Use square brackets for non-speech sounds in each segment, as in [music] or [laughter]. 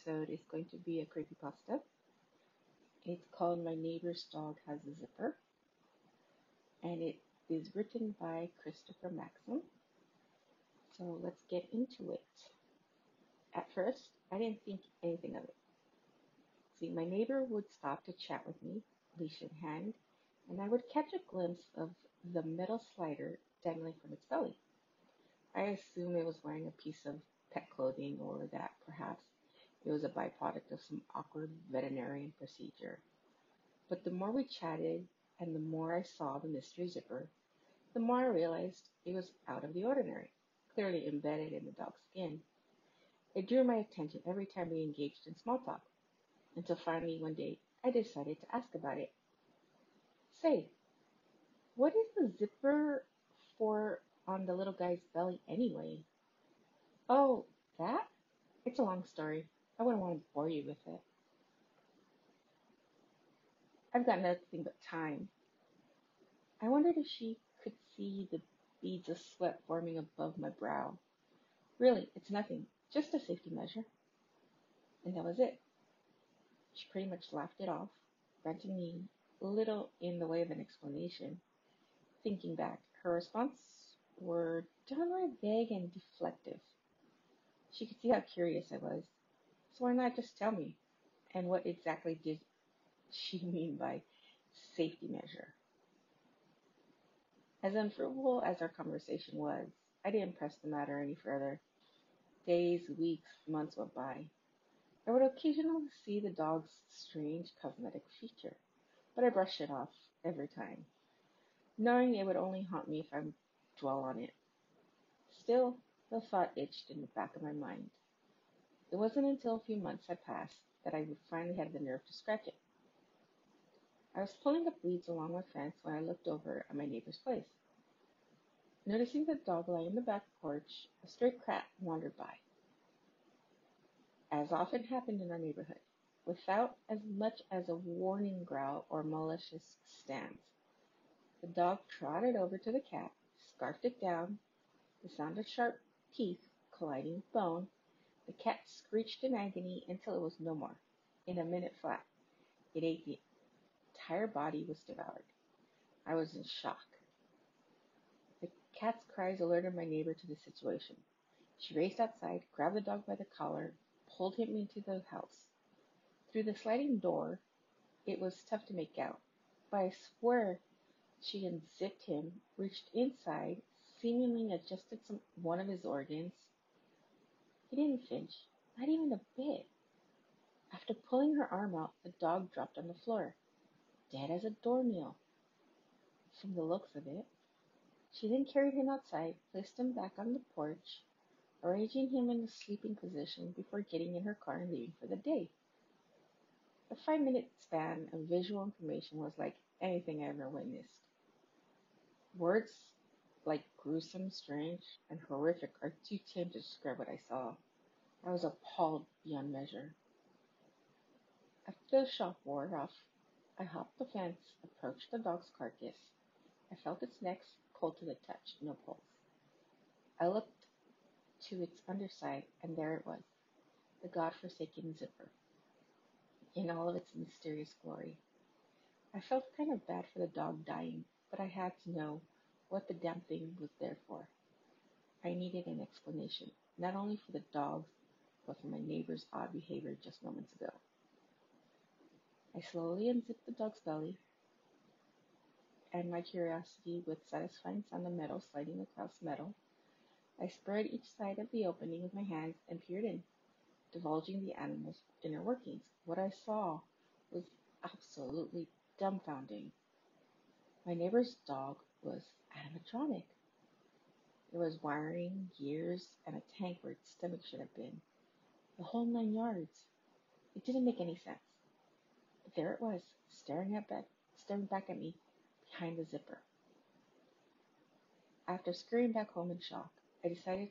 episode is going to be a creepypasta. It's called My Neighbor's Dog Has a Zipper, and it is written by Christopher Maxim. So let's get into it. At first, I didn't think anything of it. See, my neighbor would stop to chat with me, leash in hand, and I would catch a glimpse of the metal slider dangling from its belly. I assumed it was wearing a piece of pet clothing or that perhaps it was a byproduct of some awkward veterinarian procedure. But the more we chatted and the more I saw the mystery zipper, the more I realized it was out of the ordinary, clearly embedded in the dog's skin. It drew my attention every time we engaged in small talk, until finally one day I decided to ask about it. Say, what is the zipper for on the little guy's belly anyway? Oh, that? It's a long story. I wouldn't want to bore you with it. I've got nothing but time. I wondered if she could see the beads of sweat forming above my brow. Really, it's nothing, just a safety measure. And that was it. She pretty much laughed it off, granting me a little in the way of an explanation. Thinking back, her response were downright vague and deflective. She could see how curious I was, so why not just tell me? And what exactly did she [laughs] mean by safety measure? As unfruitful as our conversation was, I didn't press the matter any further. Days, weeks, months went by. I would occasionally see the dog's strange cosmetic feature but I brushed it off every time, knowing it would only haunt me if I dwell on it. Still, the thought itched in the back of my mind. It wasn't until a few months had passed that I finally had the nerve to scratch it. I was pulling up weeds along my fence when I looked over at my neighbor's place. Noticing the dog lay in the back porch, a stray cat wandered by. As often happened in our neighborhood, without as much as a warning growl or malicious stance. The dog trotted over to the cat, scarfed it down. The sound of sharp teeth colliding with bone. The cat screeched in agony until it was no more. In a minute flat, it ate the entire body was devoured. I was in shock. The cat's cries alerted my neighbor to the situation. She raced outside, grabbed the dog by the collar, pulled him into the house. Through the sliding door, it was tough to make out, but I swear she unzipped him, reached inside, seemingly adjusted some one of his organs. He didn't flinch, not even a bit. After pulling her arm out, the dog dropped on the floor, dead as a doornail. From the looks of it, she then carried him outside, placed him back on the porch, arranging him in a sleeping position before getting in her car and leaving for the day. The five minute span of visual information was like anything I ever witnessed. Words like gruesome, strange, and horrific are too tame to describe what I saw. I was appalled beyond measure. After the shock wore off, I hopped the fence, approached the dog's carcass. I felt its neck cold to the touch, no pulse. I looked to its underside, and there it was, the god-forsaken zipper in all of its mysterious glory. I felt kind of bad for the dog dying, but I had to know what the damn thing was there for. I needed an explanation, not only for the dog's, but for my neighbor's odd behavior just moments ago. I slowly unzipped the dog's belly, and my curiosity with satisfying sound of metal sliding across metal, I spread each side of the opening with my hands and peered in divulging the animal's inner workings. What I saw was absolutely dumbfounding. My neighbor's dog was animatronic. It was wiring, gears, and a tank where its stomach should have been. The whole nine yards. It didn't make any sense. But there it was, staring at back, staring back at me behind the zipper. After scurrying back home in shock, I decided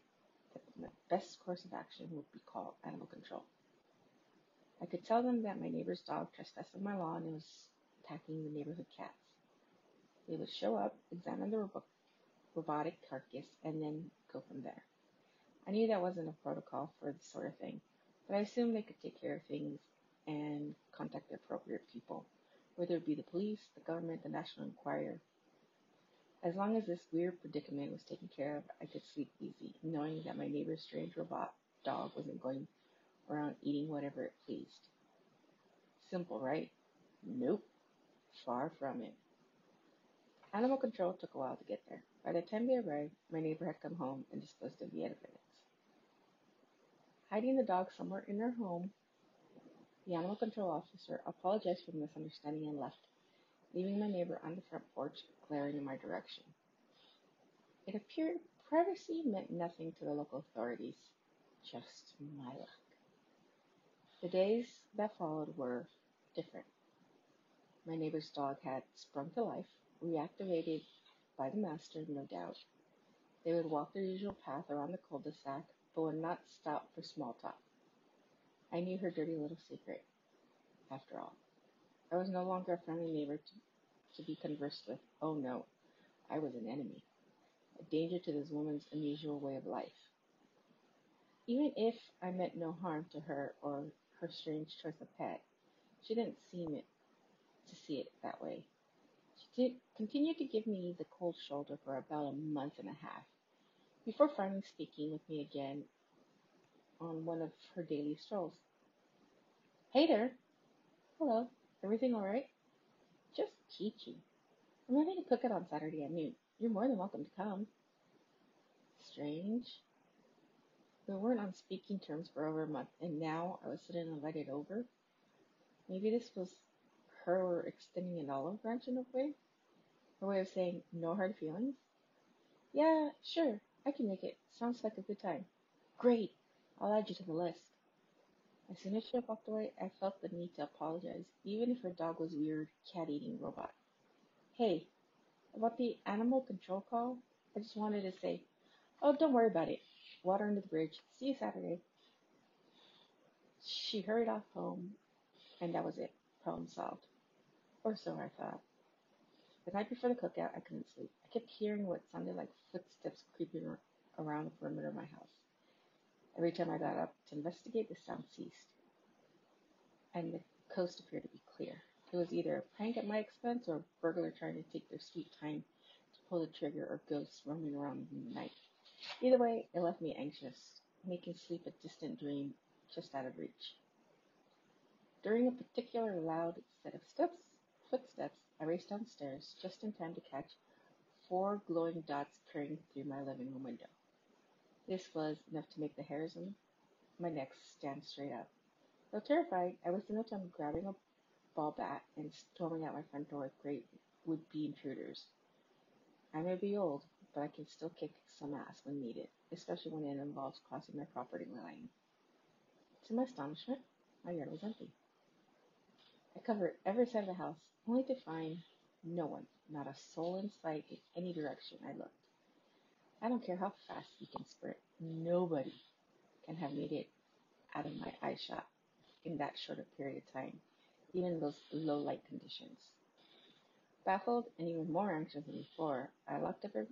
that the best course of action would be called animal control. I could tell them that my neighbor's dog trespassed on my lawn and was attacking the neighborhood cats. They would show up, examine the robo- robotic carcass, and then go from there. I knew that wasn't a protocol for this sort of thing, but I assumed they could take care of things and contact the appropriate people, whether it be the police, the government, the National Enquirer. As long as this weird predicament was taken care of, I could sleep easy, knowing that my neighbor's strange robot dog wasn't going around eating whatever it pleased. Simple, right? Nope. Far from it. Animal control took a while to get there. By the time they arrived, my neighbor had come home and disposed of the evidence. Hiding the dog somewhere in her home, the animal control officer apologized for the misunderstanding and left, leaving my neighbor on the front porch glaring in my direction. It appeared privacy meant nothing to the local authorities, just my luck. The days that followed were different. My neighbor's dog had sprung to life, reactivated by the master, no doubt. They would walk their usual path around the cul-de-sac, but would not stop for small talk. I knew her dirty little secret, after all. I was no longer a friendly neighbor to, to be conversed with. Oh no, I was an enemy, a danger to this woman's unusual way of life. Even if I meant no harm to her or her strange choice of pet, she didn't seem it to see it that way. She did continue to give me the cold shoulder for about a month and a half, before finally speaking with me again on one of her daily strolls. Hey there. Hello. Everything all right? Just teaching. I'm having a cookout on Saturday at noon. You're more than welcome to come. Strange. We weren't on speaking terms for over a month, and now I was suddenly invited over. Maybe this was her extending an olive branch in a way, a way of saying, no hard feelings? Yeah, sure, I can make it. Sounds like a good time. Great, I'll add you to the list. As soon as she walked away, I felt the need to apologize, even if her dog was weird, cat-eating robot. Hey, about the animal control call, I just wanted to say, oh, don't worry about it. Water under the bridge. See you Saturday. She hurried off home, and that was it. Problem solved. Or so I thought. The night before the cookout, I couldn't sleep. I kept hearing what sounded like footsteps creeping around the perimeter of my house. Every time I got up to investigate, the sound ceased, and the coast appeared to be clear. It was either a prank at my expense or a burglar trying to take their sweet time to pull the trigger or ghosts roaming around in the night. Either way, it left me anxious, making sleep a distant dream just out of reach. During a particular loud set of steps, footsteps, I raced downstairs just in time to catch four glowing dots peering through my living room window. This was enough to make the hairs on my neck stand straight up. Though terrified, I wasted no time grabbing a ball bat and storming out my front door with great would-be intruders. I may be old, but I can still kick some ass when needed, especially when it involves crossing my property line. To my astonishment, my yard was empty. I covered every side of the house, only to find no one, not a soul in sight in any direction I looked. I don't care how fast you can sprint, nobody can have made it out of my eye shot in that short a period of time, even in those low light conditions. Baffled and even more anxious than before, I locked every,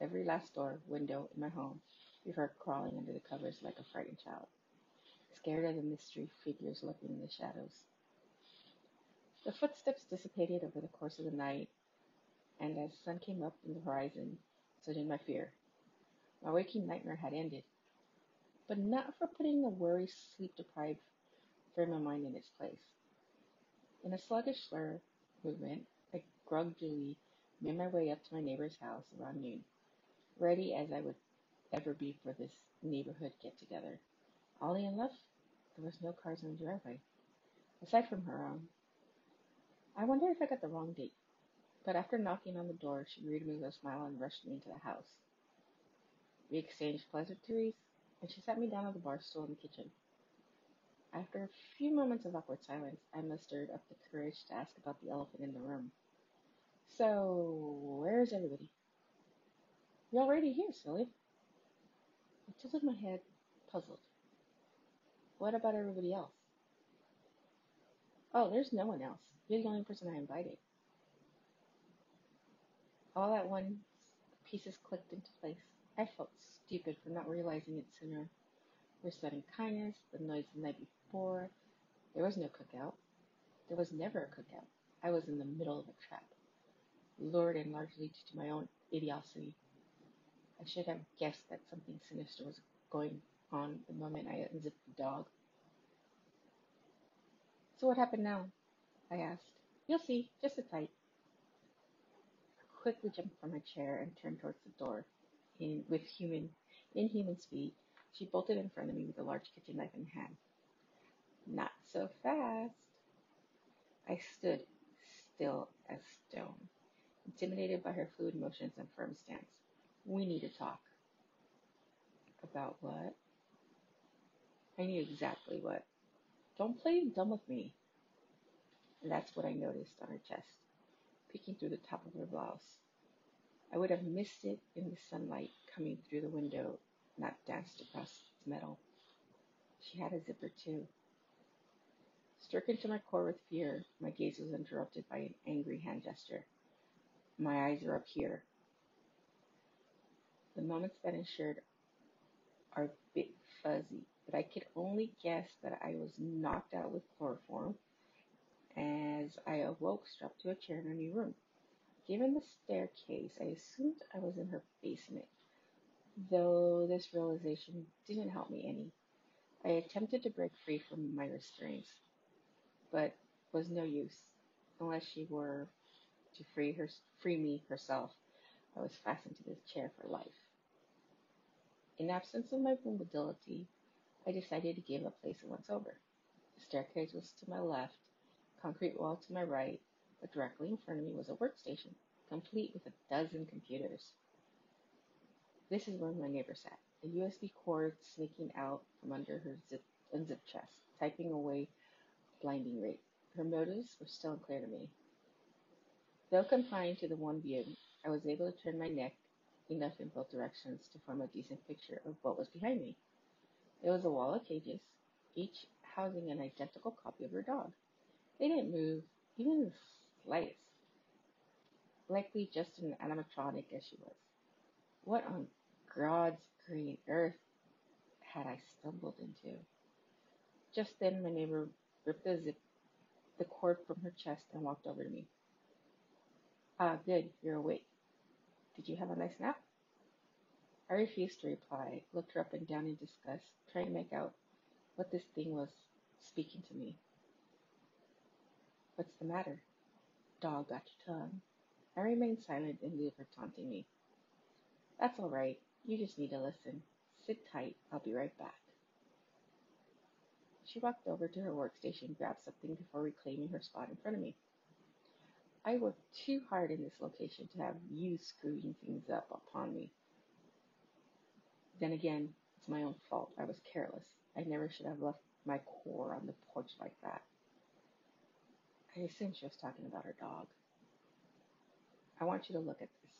every last door, window in my home before crawling under the covers like a frightened child, scared of the mystery figures lurking in the shadows. The footsteps dissipated over the course of the night, and as the sun came up in the horizon, so did my fear. My waking nightmare had ended, but not for putting the worry sleep deprived frame of mind in its place. In a sluggish slur movement, I groggily made my way up to my neighbor's house around noon, ready as I would ever be for this neighborhood get together. Ollie and left, there was no cars in the driveway. Aside from her own, I wonder if I got the wrong date. But after knocking on the door, she greeted me with a smile and rushed me into the house. We exchanged pleasantries, and she sat me down on the bar stool in the kitchen. After a few moments of awkward silence, I mustered up the courage to ask about the elephant in the room. So, where is everybody? You're already here, silly. I tilted my head, puzzled. What about everybody else? Oh, there's no one else. You're the only person I invited. All at once, pieces clicked into place. I felt stupid for not realizing it sooner. We're spreading kindness, the noise the night before. There was no cookout. There was never a cookout. I was in the middle of a trap, lured in largely due to my own idiocy. I should have guessed that something sinister was going on the moment I unzipped the dog. So what happened now? I asked. You'll see. Just sit tight. I quickly jumped from my chair and turned towards the door. In with human inhuman speed, she bolted in front of me with a large kitchen knife in hand. Not so fast. I stood still as stone, intimidated by her fluid motions and firm stance. We need to talk. About what? I knew exactly what. Don't play dumb with me. And that's what I noticed on her chest, peeking through the top of her blouse. I would have missed it in the sunlight coming through the window, not danced across its metal. She had a zipper too. Stricken to my core with fear, my gaze was interrupted by an angry hand gesture. My eyes are up here. The moments that ensured are a bit fuzzy, but I could only guess that I was knocked out with chloroform as I awoke strapped to a chair in her new room. Given the staircase, I assumed I was in her basement, though this realization didn't help me any. I attempted to break free from my restraints, but was no use. Unless she were to free her, free me herself, I was fastened to this chair for life. In absence of my mobility, I decided to give a place it once over. The staircase was to my left, concrete wall to my right, but directly in front of me was a workstation, complete with a dozen computers. This is where my neighbor sat, a USB cord snaking out from under her zip, unzipped chest, typing away blinding rate. Her motives were still unclear to me. Though confined to the one view, I was able to turn my neck enough in both directions to form a decent picture of what was behind me. It was a wall of cages, each housing an identical copy of her dog. They didn't move, even the slightest, likely just an animatronic as she was. What on God's green earth had I stumbled into? Just then, my neighbor ripped the zip, the cord from her chest and walked over to me. Ah, good, you're awake. Did you have a nice nap? I refused to reply, looked her up and down in disgust, trying to make out what this thing was speaking to me. What's the matter? Dog got your tongue. I remained silent lieu of her taunting me. That's all right. You just need to listen. Sit tight. I'll be right back. She walked over to her workstation, grabbed something before reclaiming her spot in front of me. I worked too hard in this location to have you screwing things up upon me. Then again, it's my own fault. I was careless. I never should have left my core on the porch like that. I assumed she was talking about her dog. I want you to look at this.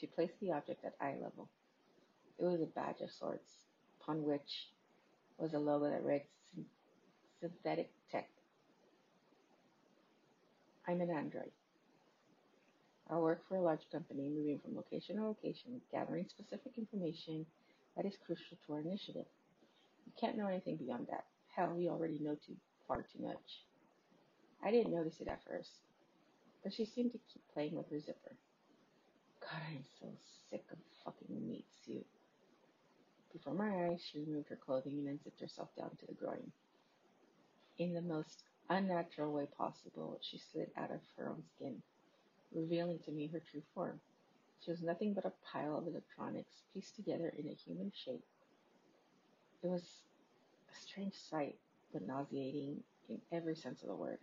She placed the object at eye level. It was a badge of sorts, upon which was a logo that read Synthetic Tech. I'm an android. I work for a large company, moving from location to location, gathering specific information that is crucial to our initiative. You can't know anything beyond that. Hell, we already know too far too much. I didn't notice it at first, but she seemed to keep playing with her zipper. God, I'm so sick of fucking meat suit. Before my eyes, she removed her clothing and unzipped herself down to the groin. In the most unnatural way possible, she slid out of her own skin, revealing to me her true form. She was nothing but a pile of electronics pieced together in a human shape. It was a strange sight, but nauseating in every sense of the word.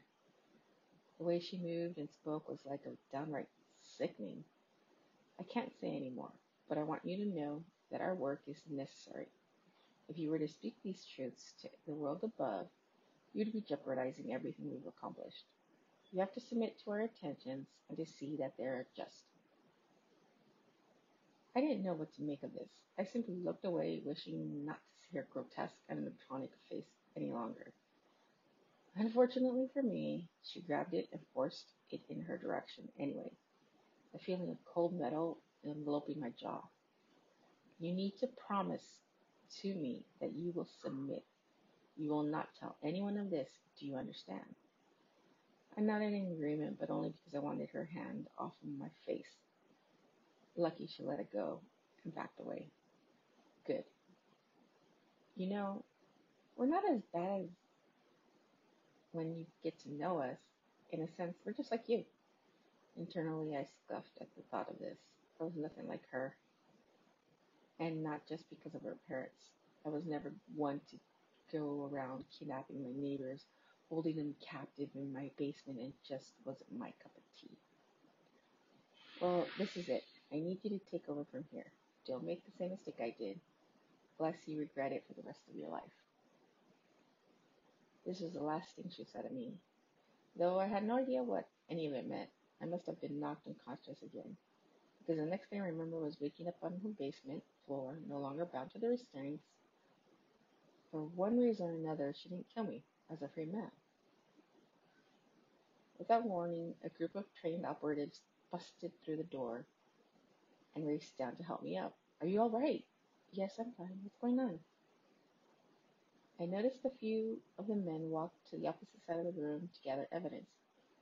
The way she moved and spoke was like a downright sickening. I can't say any more, but I want you to know that our work is necessary. If you were to speak these truths to the world above, you'd be jeopardizing everything we've accomplished. You have to submit to our attentions and to see that they are just. I didn't know what to make of this. I simply looked away, wishing not to see her grotesque and animatronic face any longer. Unfortunately for me, she grabbed it and forced it in her direction anyway. the feeling of cold metal enveloping my jaw. You need to promise to me that you will submit. You will not tell anyone of this. Do you understand? I nodded in agreement, but only because I wanted her hand off of my face. Lucky she let it go and backed away. Good. You know, we're not as bad as when you get to know us. In a sense, we're just like you. Internally, I scoffed at the thought of this. I was nothing like her. And not just because of her parents. I was never one to go around kidnapping my neighbors, holding them captive in my basement, and just wasn't my cup of tea. Well, this is it. I need you to take over from here. Don't make the same mistake I did, lest you regret it for the rest of your life. This was the last thing she said to me. Though I had no idea what any of it meant, I must have been knocked unconscious again. Because the next thing I remember was waking up on her basement floor, no longer bound to the restraints. For one reason or another, she didn't kill me. I was a free man. Without warning, a group of trained operatives busted through the door and raced down to help me up. Are you all right? Yes, I'm fine. What's going on? I noticed a few of the men walk to the opposite side of the room to gather evidence.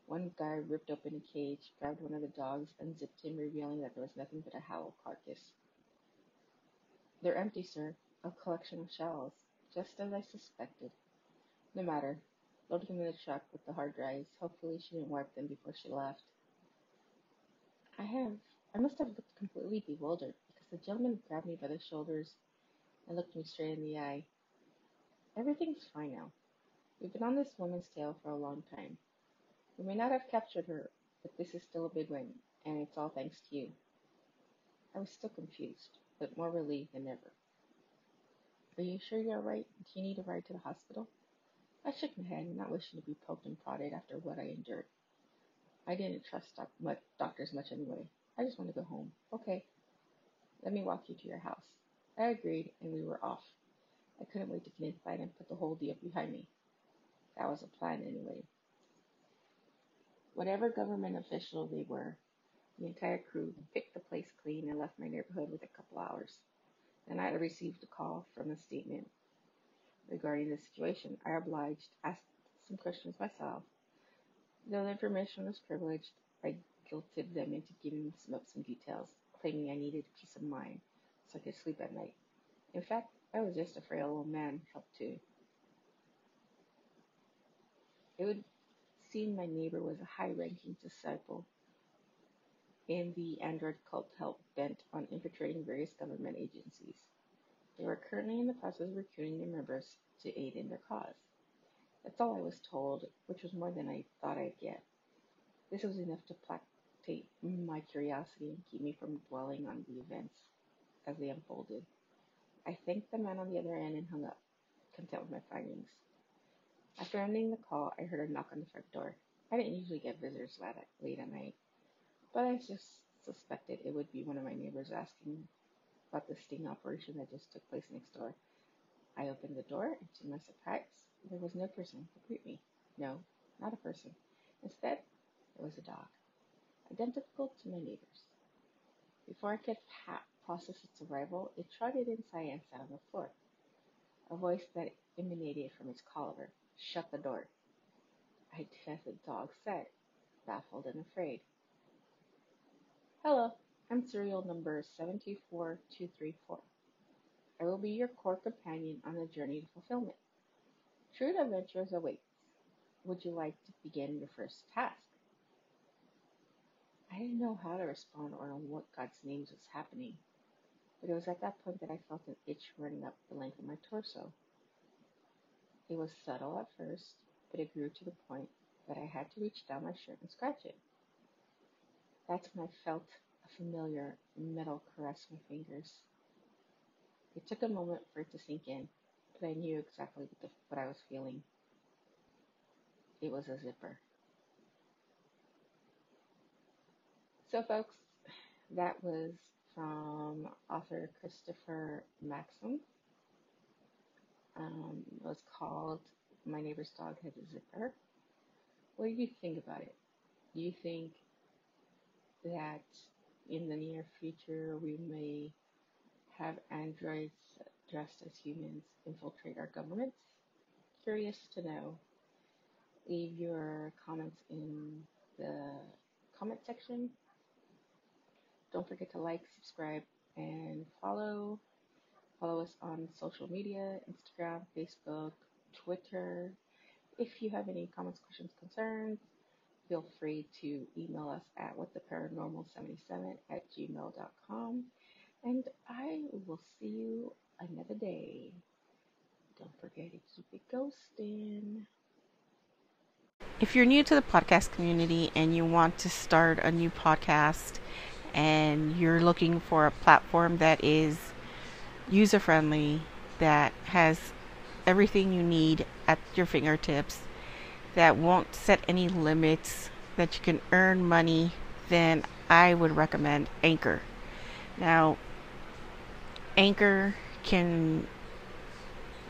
One guy ripped open a cage, grabbed one of the dogs, unzipped him, revealing that there was nothing but a hollow carcass. They're empty, sir. A collection of shells, just as I suspected. No matter. Load them in the truck with the hard drives. Hopefully she didn't wipe them before she left. I have I must have looked completely bewildered because the gentleman grabbed me by the shoulders and looked me straight in the eye. Everything's fine now. We've been on this woman's tail for a long time. We may not have captured her, but this is still a big win, and it's all thanks to you. I was still confused, but more relieved than ever. Are you sure you're all right? Do you need a ride to the hospital? I shook my head, not wishing to be poked and prodded after what I endured. I didn't trust doc- much, doctors much anyway. I just want to go home. Okay, let me walk you to your house. I agreed, and we were off. I couldn't wait to get inside and put the whole deal behind me. That was a plan anyway. Whatever government official they were, the entire crew picked the place clean and left my neighborhood with a couple hours. Then I received a call from a statement regarding the situation. I obliged, asked some questions myself. Though the information was privileged, I guilted them into giving up some details, claiming I needed peace of mind so I could sleep at night. In fact, I was just a frail old man helped too. It would seem my neighbor was a high-ranking disciple in the Android cult help bent on infiltrating various government agencies. They were currently in the process of recruiting their members to aid in their cause. That's all I was told, which was more than I thought I'd get. This was enough to placate my curiosity and keep me from dwelling on the events as they unfolded. I thanked the man on the other end and hung up, content with my findings. After ending the call, I heard a knock on the front door. I didn't usually get visitors late at night, but I just suspected it would be one of my neighbors asking about the sting operation that just took place next door. I opened the door, and to my surprise, there was no person to greet me. No, not a person. Instead, there was a dog, identical to my neighbor's. Before I could pa- process its arrival, it trotted inside and sat on the floor. A voice that emanated from its collar shut the door. I did as the dog said, baffled and afraid. Hello, I'm serial number 724234. I will be your core companion on the journey to fulfillment. True adventures awaits. Would you like to begin your first task? I didn't know how to respond or on what God's names was happening, but it was at that point that I felt an itch running up the length of my torso. It was subtle at first, but it grew to the point that I had to reach down my shirt and scratch it. That's when I felt a familiar metal caress my fingers. It took a moment for it to sink in, but I knew exactly what, the, what I was feeling. It was a zipper. So, folks, that was from author Christopher Maxim. Um, it was called My Neighbor's Dog Has a Zipper. What do you think about it? Do you think that in the near future we may have androids dressed as humans infiltrate our governments? Curious to know. Leave your comments in the comment section. Don't forget to like, subscribe, and follow. Follow us on social media Instagram, Facebook, Twitter. If you have any comments, questions, concerns, feel free to email us at whattheparanormal77 at gmail.com. And I will see you another day. Don't forget to keep it ghosting. If you're new to the podcast community and you want to start a new podcast and you're looking for a platform that is user friendly, that has everything you need at your fingertips, that won't set any limits, that you can earn money, then I would recommend Anchor. Now, Anchor can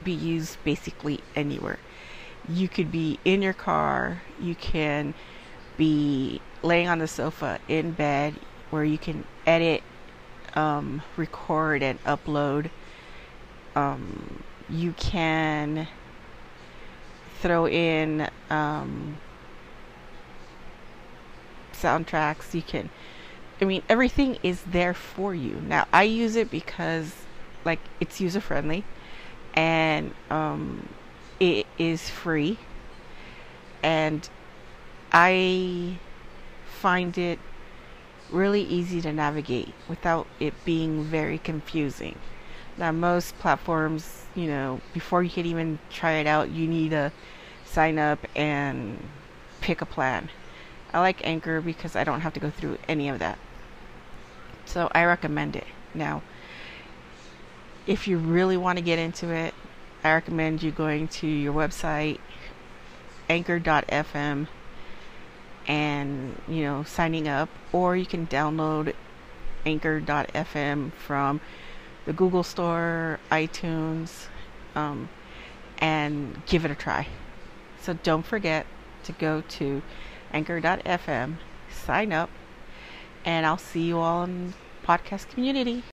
be used basically anywhere. You could be in your car, you can be laying on the sofa in bed where you can edit, um, record, and upload. Um, you can throw in um, soundtracks. You can, I mean, everything is there for you. Now, I use it because, like, it's user friendly and um, it is free. And I find it really easy to navigate without it being very confusing. Now, most platforms, you know, before you can even try it out, you need to sign up and pick a plan. I like Anchor because I don't have to go through any of that. So I recommend it. Now, if you really want to get into it, I recommend you going to your website, anchor.fm, and, you know, signing up. Or you can download anchor.fm from the Google Store, iTunes, um, and give it a try. So don't forget to go to anchor.fm, sign up, and I'll see you all in podcast community.